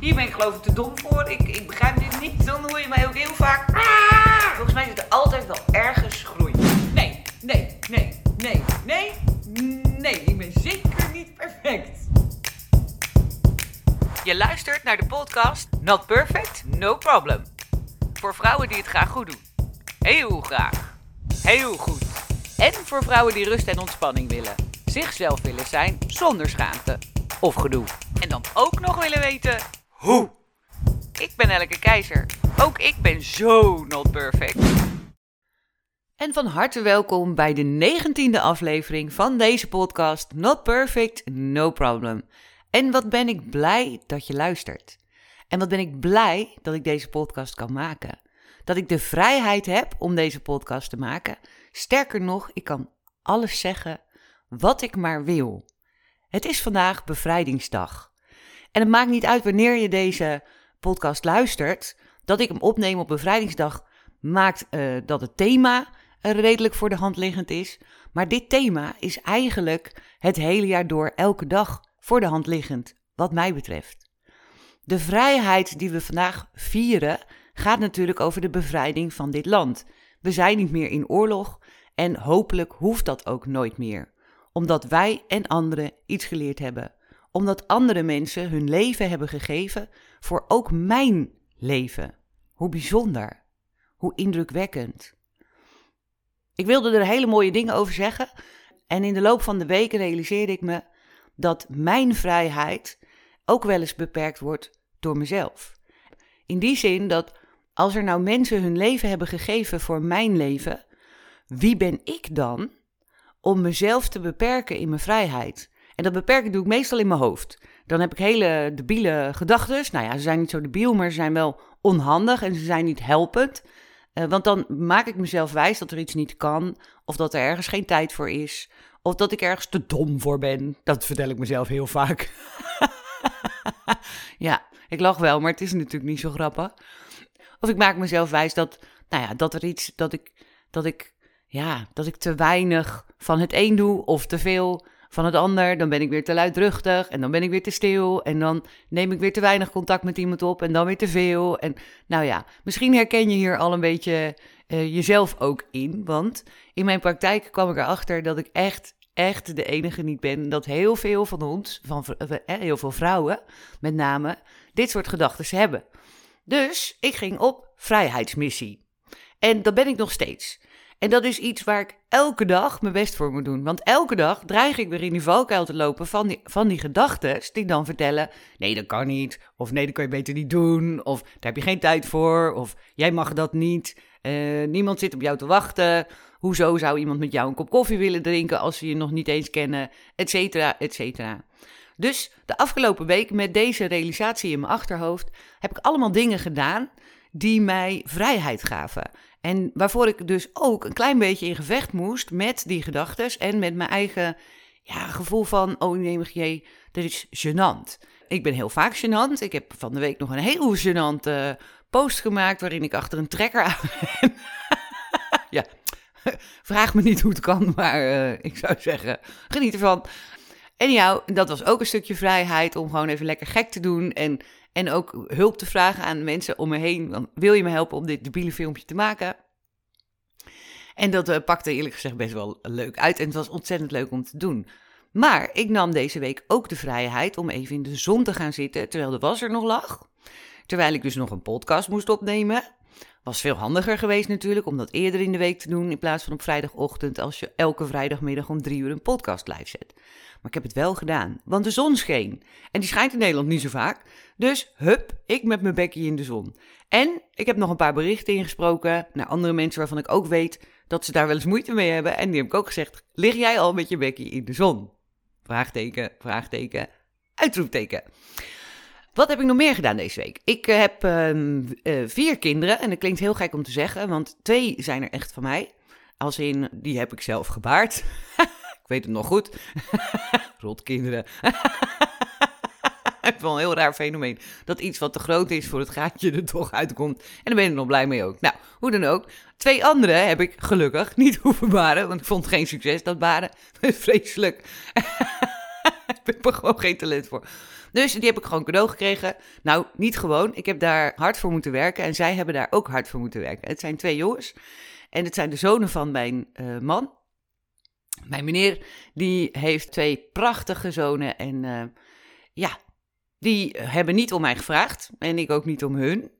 Hier ben ik geloof ik te dom voor. Ik, ik begrijp dit niet. Dan hoor je mij ook heel vaak. Volgens mij zit er altijd wel ergens groei. Nee, nee, nee, nee, nee, nee. Ik ben zeker niet perfect. Je luistert naar de podcast Not Perfect, No Problem. Voor vrouwen die het graag goed doen. Heel graag. Heel goed. En voor vrouwen die rust en ontspanning willen. Zichzelf willen zijn zonder schaamte of gedoe. En dan ook nog willen weten hoe. Ik ben Elke Keizer. Ook ik ben zo not perfect. En van harte welkom bij de negentiende aflevering van deze podcast Not Perfect, No Problem. En wat ben ik blij dat je luistert. En wat ben ik blij dat ik deze podcast kan maken. Dat ik de vrijheid heb om deze podcast te maken. Sterker nog, ik kan alles zeggen wat ik maar wil. Het is vandaag bevrijdingsdag. En het maakt niet uit wanneer je deze podcast luistert. Dat ik hem opneem op bevrijdingsdag maakt uh, dat het thema redelijk voor de hand liggend is. Maar dit thema is eigenlijk het hele jaar door elke dag voor de hand liggend, wat mij betreft. De vrijheid die we vandaag vieren gaat natuurlijk over de bevrijding van dit land. We zijn niet meer in oorlog en hopelijk hoeft dat ook nooit meer. Omdat wij en anderen iets geleerd hebben. Omdat andere mensen hun leven hebben gegeven voor ook mijn leven. Hoe bijzonder. Hoe indrukwekkend. Ik wilde er hele mooie dingen over zeggen. En in de loop van de weken realiseerde ik me dat mijn vrijheid ook wel eens beperkt wordt door mezelf. In die zin dat als er nou mensen hun leven hebben gegeven voor mijn leven, wie ben ik dan om mezelf te beperken in mijn vrijheid? En dat beperken doe ik meestal in mijn hoofd. Dan heb ik hele debiele gedachten. Nou ja, ze zijn niet zo debiel, maar ze zijn wel onhandig en ze zijn niet helpend. Uh, want dan maak ik mezelf wijs dat er iets niet kan, of dat er ergens geen tijd voor is, of dat ik ergens te dom voor ben. Dat vertel ik mezelf heel vaak. ja, ik lach wel, maar het is natuurlijk niet zo grappig. Of ik maak mezelf wijs dat, nou ja, dat er iets, dat ik, dat ik, ja, dat ik te weinig van het een doe of te veel van het ander. Dan ben ik weer te luidruchtig en dan ben ik weer te stil. En dan neem ik weer te weinig contact met iemand op en dan weer te veel. En nou ja, misschien herken je hier al een beetje uh, jezelf ook in. Want in mijn praktijk kwam ik erachter dat ik echt, echt de enige niet ben. Dat heel veel van ons, van uh, heel veel vrouwen met name, dit soort gedachten hebben. Dus ik ging op vrijheidsmissie. En dat ben ik nog steeds. En dat is iets waar ik elke dag mijn best voor moet doen. Want elke dag dreig ik weer in die valkuil te lopen van die, van die gedachten die dan vertellen: nee, dat kan niet. Of nee, dat kan je beter niet doen. Of daar heb je geen tijd voor. Of jij mag dat niet. Uh, niemand zit op jou te wachten. Hoezo zou iemand met jou een kop koffie willen drinken als ze je nog niet eens kennen? Etcetera, etcetera. Dus de afgelopen week met deze realisatie in mijn achterhoofd heb ik allemaal dingen gedaan die mij vrijheid gaven. En waarvoor ik dus ook een klein beetje in gevecht moest met die gedachten en met mijn eigen ja, gevoel van, oh nee, jee, dat is gênant. Ik ben heel vaak gênant. Ik heb van de week nog een heel gênante post gemaakt waarin ik achter een trekker aan ben. ja, vraag me niet hoe het kan, maar uh, ik zou zeggen, geniet ervan. En ja, dat was ook een stukje vrijheid om gewoon even lekker gek te doen en en ook hulp te vragen aan mensen om me heen. wil je me helpen om dit debiele filmpje te maken? En dat uh, pakte eerlijk gezegd best wel leuk uit. En het was ontzettend leuk om te doen. Maar ik nam deze week ook de vrijheid om even in de zon te gaan zitten terwijl de was er nog lag. Terwijl ik dus nog een podcast moest opnemen. Was veel handiger geweest natuurlijk om dat eerder in de week te doen in plaats van op vrijdagochtend als je elke vrijdagmiddag om drie uur een podcast live zet. Maar ik heb het wel gedaan, want de zon scheen. En die schijnt in Nederland niet zo vaak. Dus hup, ik met mijn bekje in de zon. En ik heb nog een paar berichten ingesproken naar andere mensen waarvan ik ook weet dat ze daar wel eens moeite mee hebben. En die heb ik ook gezegd, lig jij al met je bekje in de zon? Vraagteken, vraagteken, uitroepteken. Wat heb ik nog meer gedaan deze week? Ik uh, heb uh, vier kinderen en dat klinkt heel gek om te zeggen, want twee zijn er echt van mij. Als in, die heb ik zelf gebaard. ik weet het nog goed. Rotkinderen. Het is een heel raar fenomeen. Dat iets wat te groot is voor het gaatje er toch uitkomt. En daar ben ik nog blij mee ook. Nou, hoe dan ook. Twee andere heb ik gelukkig niet hoeven baren. Want ik vond geen succes, dat baren. Vreselijk. ik heb er gewoon geen talent voor. Dus die heb ik gewoon cadeau gekregen. Nou, niet gewoon. Ik heb daar hard voor moeten werken. En zij hebben daar ook hard voor moeten werken. Het zijn twee jongens. En het zijn de zonen van mijn uh, man. Mijn meneer, die heeft twee prachtige zonen. En uh, ja, die hebben niet om mij gevraagd. En ik ook niet om hun.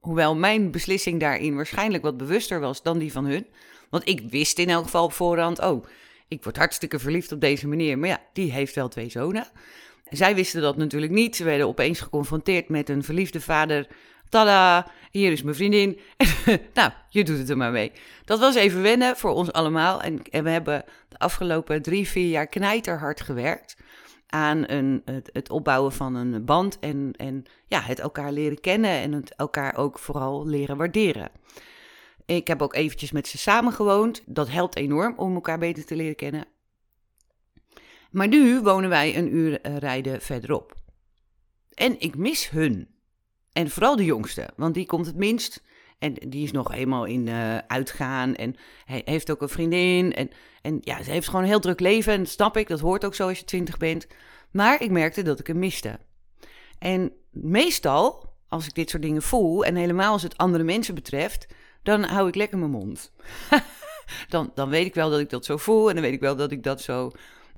Hoewel mijn beslissing daarin waarschijnlijk wat bewuster was dan die van hun. Want ik wist in elk geval op voorhand, oh, ik word hartstikke verliefd op deze meneer. Maar ja, die heeft wel twee zonen. Zij wisten dat natuurlijk niet. Ze werden opeens geconfronteerd met een verliefde vader. Tada, hier is mijn vriendin. nou, je doet het er maar mee. Dat was even wennen voor ons allemaal. En, we hebben de afgelopen drie, vier jaar knijterhard gewerkt aan een, het, het, opbouwen van een band en, en ja, het elkaar leren kennen en het elkaar ook vooral leren waarderen. Ik heb ook eventjes met ze samen gewoond. Dat helpt enorm om elkaar beter te leren kennen. Maar nu wonen wij een uur eh, rijden verderop. En ik mis hun. En vooral de jongste, want die komt het minst. En die is nog eenmaal in uh, uitgaan. En hij heeft ook een vriendin. En, en ja, ze heeft gewoon een heel druk leven. En dat snap ik, dat hoort ook zo als je twintig bent. Maar ik merkte dat ik hem miste. En meestal, als ik dit soort dingen voel, en helemaal als het andere mensen betreft, dan hou ik lekker mijn mond. dan, dan weet ik wel dat ik dat zo voel en dan weet ik wel dat ik dat zo,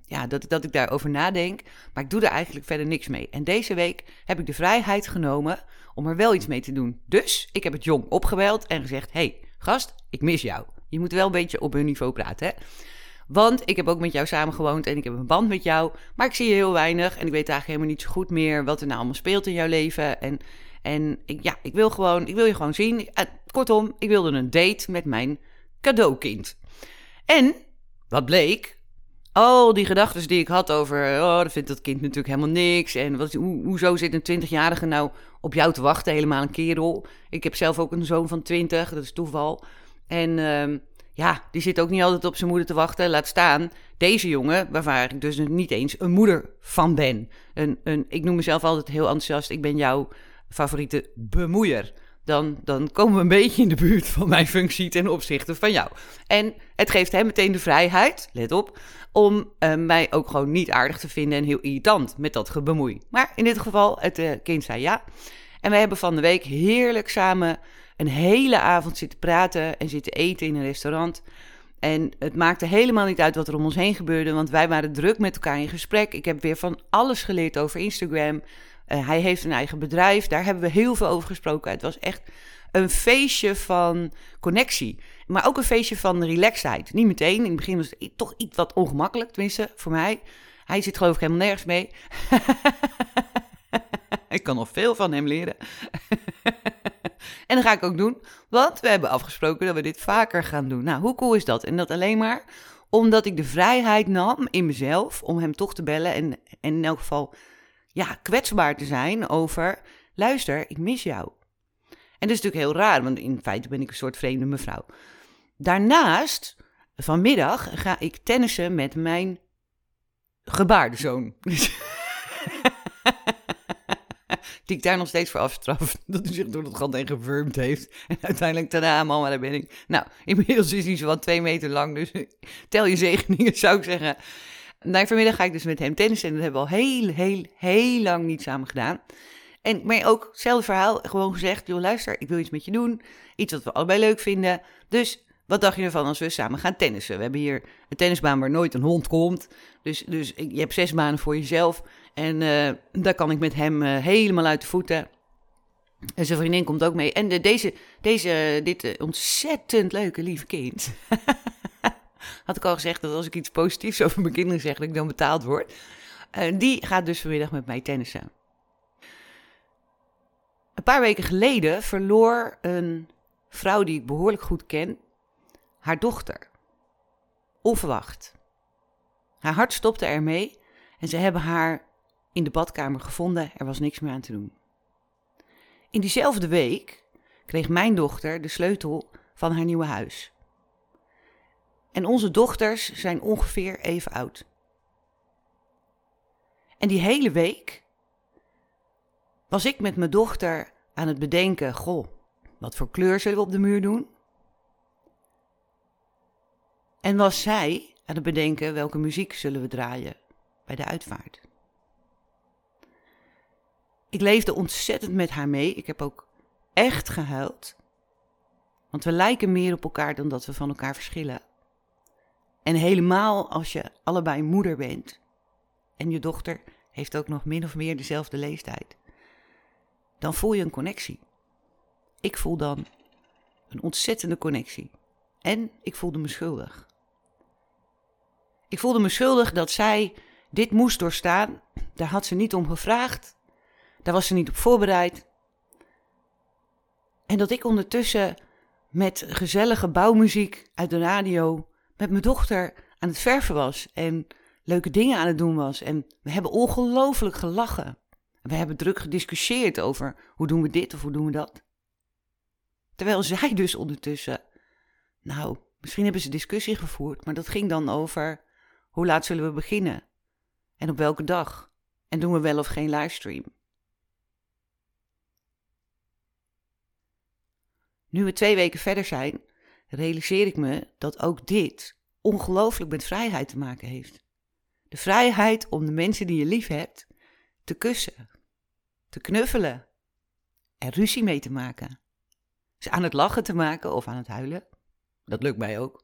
ja, dat, dat ik daarover nadenk. Maar ik doe er eigenlijk verder niks mee. En deze week heb ik de vrijheid genomen om er wel iets mee te doen. Dus ik heb het jong opgebeld en gezegd: hey, gast, ik mis jou. Je moet wel een beetje op hun niveau praten, hè? Want ik heb ook met jou samengewoond en ik heb een band met jou. Maar ik zie je heel weinig en ik weet eigenlijk helemaal niet zo goed meer wat er nou allemaal speelt in jouw leven. En en ik, ja, ik wil, gewoon, ik wil je gewoon zien. Uh, kortom, ik wilde een date met mijn cadeaukind. En wat bleek? Al die gedachten die ik had over, oh, dan vindt dat kind natuurlijk helemaal niks. En wat, hoe, hoezo zit een twintigjarige nou op jou te wachten, helemaal een kerel? Ik heb zelf ook een zoon van twintig, dat is toeval. En uh, ja, die zit ook niet altijd op zijn moeder te wachten. Laat staan deze jongen, waar ik dus niet eens een moeder van ben. Een, een, ik noem mezelf altijd heel enthousiast, ik ben jouw favoriete bemoeier. Dan, dan komen we een beetje in de buurt van mijn functie ten opzichte van jou. En het geeft hem meteen de vrijheid, let op, om uh, mij ook gewoon niet aardig te vinden en heel irritant met dat gebemoei. Maar in dit geval, het uh, kind zei ja. En we hebben van de week heerlijk samen een hele avond zitten praten en zitten eten in een restaurant. En het maakte helemaal niet uit wat er om ons heen gebeurde, want wij waren druk met elkaar in gesprek. Ik heb weer van alles geleerd over Instagram. Uh, hij heeft een eigen bedrijf, daar hebben we heel veel over gesproken. Het was echt een feestje van connectie. Maar ook een feestje van relaxedheid. Niet meteen, in het begin was het toch iets wat ongemakkelijk, tenminste voor mij. Hij zit geloof ik helemaal nergens mee. ik kan nog veel van hem leren. en dat ga ik ook doen, want we hebben afgesproken dat we dit vaker gaan doen. Nou, hoe cool is dat? En dat alleen maar omdat ik de vrijheid nam in mezelf om hem toch te bellen en, en in elk geval ja, kwetsbaar te zijn over: luister, ik mis jou. En dat is natuurlijk heel raar, want in feite ben ik een soort vreemde mevrouw. Daarnaast, vanmiddag, ga ik tennissen met mijn gebaardezoon. Ik daar nog steeds voor afstraf. Dat hij zich door het gat heen heeft. En uiteindelijk, tada, mama, daar ben ik. Nou, inmiddels is hij zo wat twee meter lang. Dus tel je zegeningen, zou ik zeggen. Nou, vanmiddag ga ik dus met hem tennissen. En dat hebben we al heel, heel, heel lang niet samen gedaan. En, maar ook hetzelfde verhaal, gewoon gezegd, joh, luister, ik wil iets met je doen. Iets wat we allebei leuk vinden. Dus wat dacht je ervan als we samen gaan tennissen? We hebben hier een tennisbaan waar nooit een hond komt. Dus, dus je hebt zes banen voor jezelf. En uh, daar kan ik met hem uh, helemaal uit de voeten. En zijn vriendin komt ook mee. En de, deze, deze, dit ontzettend leuke lieve kind. had ik al gezegd dat als ik iets positiefs over mijn kinderen zeg, dat ik dan betaald word. Die gaat dus vanmiddag met mij tennissen. Een paar weken geleden verloor een vrouw die ik behoorlijk goed ken, haar dochter. Onverwacht. Haar hart stopte ermee en ze hebben haar in de badkamer gevonden. Er was niks meer aan te doen. In diezelfde week kreeg mijn dochter de sleutel van haar nieuwe huis. En onze dochters zijn ongeveer even oud. En die hele week was ik met mijn dochter aan het bedenken: goh, wat voor kleur zullen we op de muur doen? En was zij aan het bedenken welke muziek zullen we draaien bij de uitvaart? ik leefde ontzettend met haar mee. Ik heb ook echt gehuild. Want we lijken meer op elkaar dan dat we van elkaar verschillen. En helemaal als je allebei moeder bent en je dochter heeft ook nog min of meer dezelfde leeftijd, dan voel je een connectie. Ik voel dan een ontzettende connectie. En ik voelde me schuldig. Ik voelde me schuldig dat zij dit moest doorstaan. Daar had ze niet om gevraagd. Daar was ze niet op voorbereid. En dat ik ondertussen met gezellige bouwmuziek uit de radio met mijn dochter aan het verven was en leuke dingen aan het doen was. En we hebben ongelooflijk gelachen. We hebben druk gediscussieerd over hoe doen we dit of hoe doen we dat. Terwijl zij dus ondertussen, nou, misschien hebben ze discussie gevoerd, maar dat ging dan over hoe laat zullen we beginnen en op welke dag en doen we wel of geen livestream. Nu we twee weken verder zijn, realiseer ik me dat ook dit ongelooflijk met vrijheid te maken heeft. De vrijheid om de mensen die je lief hebt te kussen, te knuffelen en ruzie mee te maken. Ze aan het lachen te maken of aan het huilen. Dat lukt mij ook.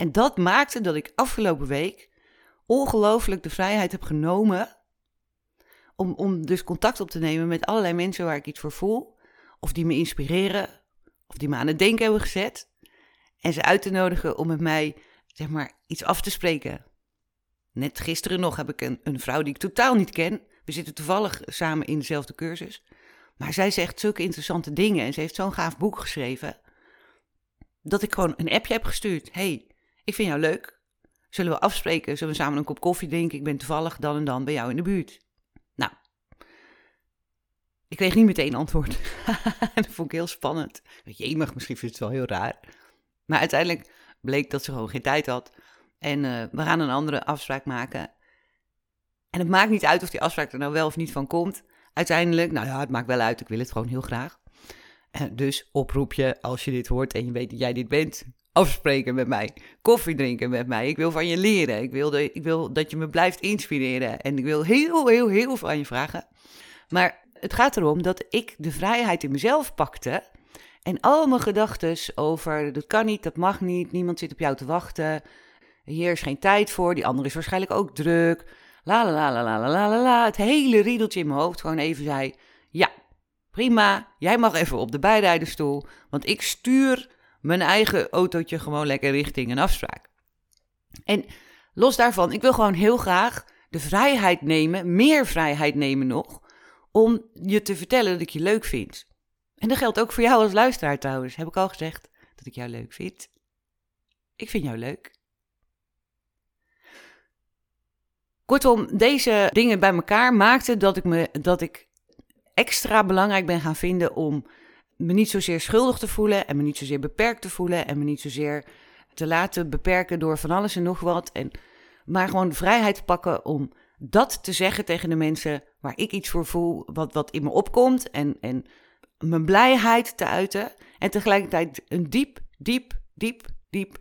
En dat maakte dat ik afgelopen week ongelooflijk de vrijheid heb genomen om, om dus contact op te nemen met allerlei mensen waar ik iets voor voel. Of die me inspireren, of die me aan het denken hebben gezet. En ze uit te nodigen om met mij, zeg maar, iets af te spreken. Net gisteren nog heb ik een, een vrouw die ik totaal niet ken. We zitten toevallig samen in dezelfde cursus. Maar zij zegt zulke interessante dingen en ze heeft zo'n gaaf boek geschreven. Dat ik gewoon een appje heb gestuurd. hey, ik vind jou leuk. Zullen we afspreken? Zullen we samen een kop koffie drinken? Ik ben toevallig dan en dan bij jou in de buurt. Nou, ik kreeg niet meteen antwoord. dat vond ik heel spannend. Je mag misschien vindt het wel heel raar. Maar uiteindelijk bleek dat ze gewoon geen tijd had. En uh, we gaan een andere afspraak maken. En het maakt niet uit of die afspraak er nou wel of niet van komt. Uiteindelijk, nou ja, het maakt wel uit. Ik wil het gewoon heel graag. Uh, dus oproep je als je dit hoort en je weet dat jij dit bent. Afspreken met mij. Koffie drinken met mij. Ik wil van je leren. Ik wil, de, ik wil dat je me blijft inspireren. En ik wil heel, heel, heel veel van je vragen. Maar het gaat erom dat ik de vrijheid in mezelf pakte. En al mijn gedachten over dat kan niet, dat mag niet, niemand zit op jou te wachten. Hier is geen tijd voor, die andere is waarschijnlijk ook druk. La la la la la la la la. Het hele riedeltje in mijn hoofd gewoon even zei: Ja, prima, jij mag even op de bijrijdenstoel, want ik stuur mijn eigen autootje gewoon lekker richting een afspraak. En los daarvan, ik wil gewoon heel graag de vrijheid nemen, meer vrijheid nemen nog, om je te vertellen dat ik je leuk vind. En dat geldt ook voor jou als luisteraar trouwens. Heb ik al gezegd dat ik jou leuk vind? Ik vind jou leuk. Kortom, deze dingen bij elkaar maakten dat ik me dat ik extra belangrijk ben gaan vinden om me niet zozeer schuldig te voelen en me niet zozeer beperkt te voelen en me niet zozeer te laten beperken door van alles en nog wat. En, maar gewoon de vrijheid pakken om dat te zeggen tegen de mensen waar ik iets voor voel, wat, wat in me opkomt. En, en mijn blijheid te uiten. En tegelijkertijd een diep, diep, diep, diep,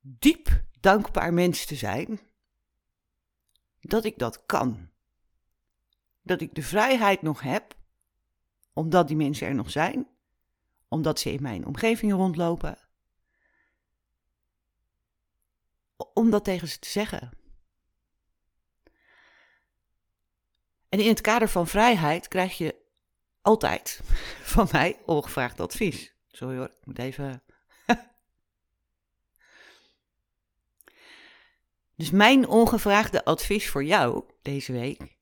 diep dankbaar mens te zijn. Dat ik dat kan. Dat ik de vrijheid nog heb, omdat die mensen er nog zijn, omdat ze in mijn omgeving rondlopen, om dat tegen ze te zeggen. En in het kader van vrijheid krijg je altijd van mij ongevraagd advies. Sorry hoor, ik moet even. dus mijn ongevraagde advies voor jou deze week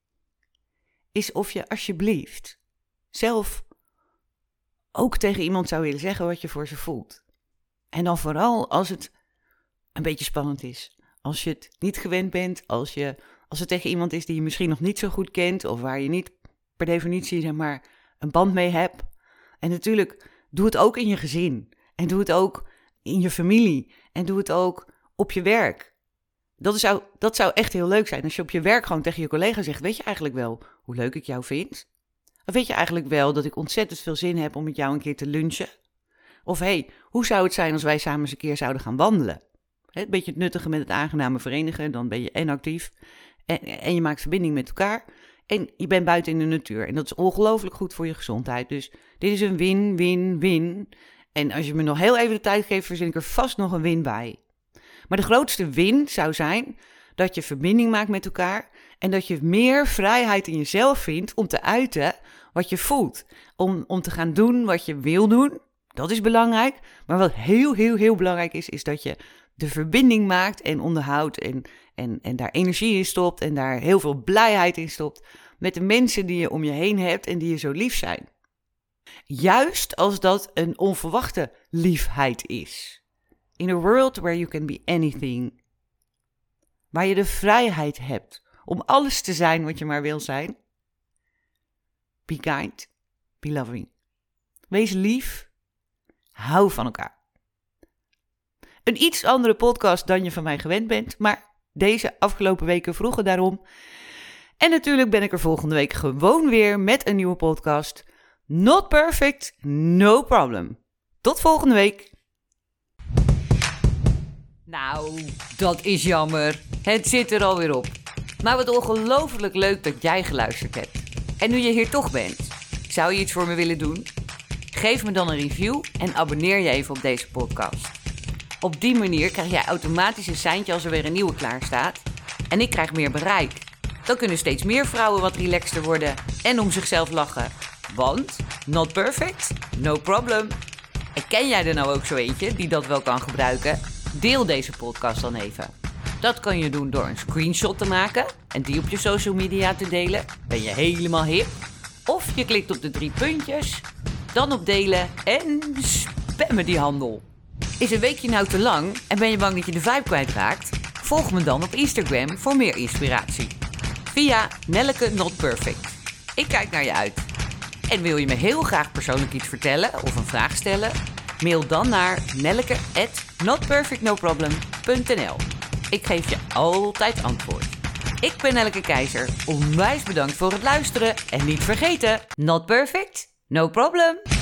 is of je alsjeblieft zelf ook tegen iemand zou willen zeggen wat je voor ze voelt. En dan vooral als het een beetje spannend is. Als je het niet gewend bent, als, je, als het tegen iemand is die je misschien nog niet zo goed kent, of waar je niet per definitie zeg maar, een band mee hebt. En natuurlijk, doe het ook in je gezin. En doe het ook in je familie. En doe het ook op je werk. Dat zou, dat zou echt heel leuk zijn. Als je op je werk gewoon tegen je collega zegt: Weet je eigenlijk wel hoe leuk ik jou vind? Of weet je eigenlijk wel dat ik ontzettend veel zin heb om met jou een keer te lunchen? Of hey, hoe zou het zijn als wij samen eens een keer zouden gaan wandelen? Een beetje het nuttige met het aangename verenigen, dan ben je en actief En, en je maakt verbinding met elkaar. En je bent buiten in de natuur. En dat is ongelooflijk goed voor je gezondheid. Dus dit is een win, win, win. En als je me nog heel even de tijd geeft, verzin ik er vast nog een win bij. Maar de grootste win zou zijn dat je verbinding maakt met elkaar. En dat je meer vrijheid in jezelf vindt om te uiten wat je voelt. Om, om te gaan doen wat je wil doen. Dat is belangrijk. Maar wat heel, heel, heel belangrijk is, is dat je de verbinding maakt en onderhoudt. En, en, en daar energie in stopt. En daar heel veel blijheid in stopt. Met de mensen die je om je heen hebt en die je zo lief zijn. Juist als dat een onverwachte liefheid is. In a world where you can be anything. Waar je de vrijheid hebt om alles te zijn wat je maar wil zijn. Be kind, be loving. Wees lief, hou van elkaar. Een iets andere podcast dan je van mij gewend bent, maar deze afgelopen weken vroegen daarom. En natuurlijk ben ik er volgende week gewoon weer met een nieuwe podcast. Not perfect, no problem. Tot volgende week. Nou, dat is jammer. Het zit er alweer op. Maar wat ongelooflijk leuk dat jij geluisterd hebt. En nu je hier toch bent, zou je iets voor me willen doen? Geef me dan een review en abonneer je even op deze podcast. Op die manier krijg jij automatisch een seintje als er weer een nieuwe klaar staat. En ik krijg meer bereik. Dan kunnen steeds meer vrouwen wat relaxter worden en om zichzelf lachen. Want, not perfect, no problem. En ken jij er nou ook zo eentje die dat wel kan gebruiken? Deel deze podcast dan even. Dat kan je doen door een screenshot te maken en die op je social media te delen. Ben je helemaal hip? Of je klikt op de drie puntjes, dan op delen en spammen die handel. Is een weekje nou te lang en ben je bang dat je de vibe kwijtraakt? Volg me dan op Instagram voor meer inspiratie. Via Nelleke Not Perfect. Ik kijk naar je uit. En wil je me heel graag persoonlijk iets vertellen of een vraag stellen? Mail dan naar nelleke@notperfectnoproblem.nl. Ik geef je altijd antwoord. Ik ben Nelleke Keizer. Onwijs bedankt voor het luisteren en niet vergeten: not perfect, no problem.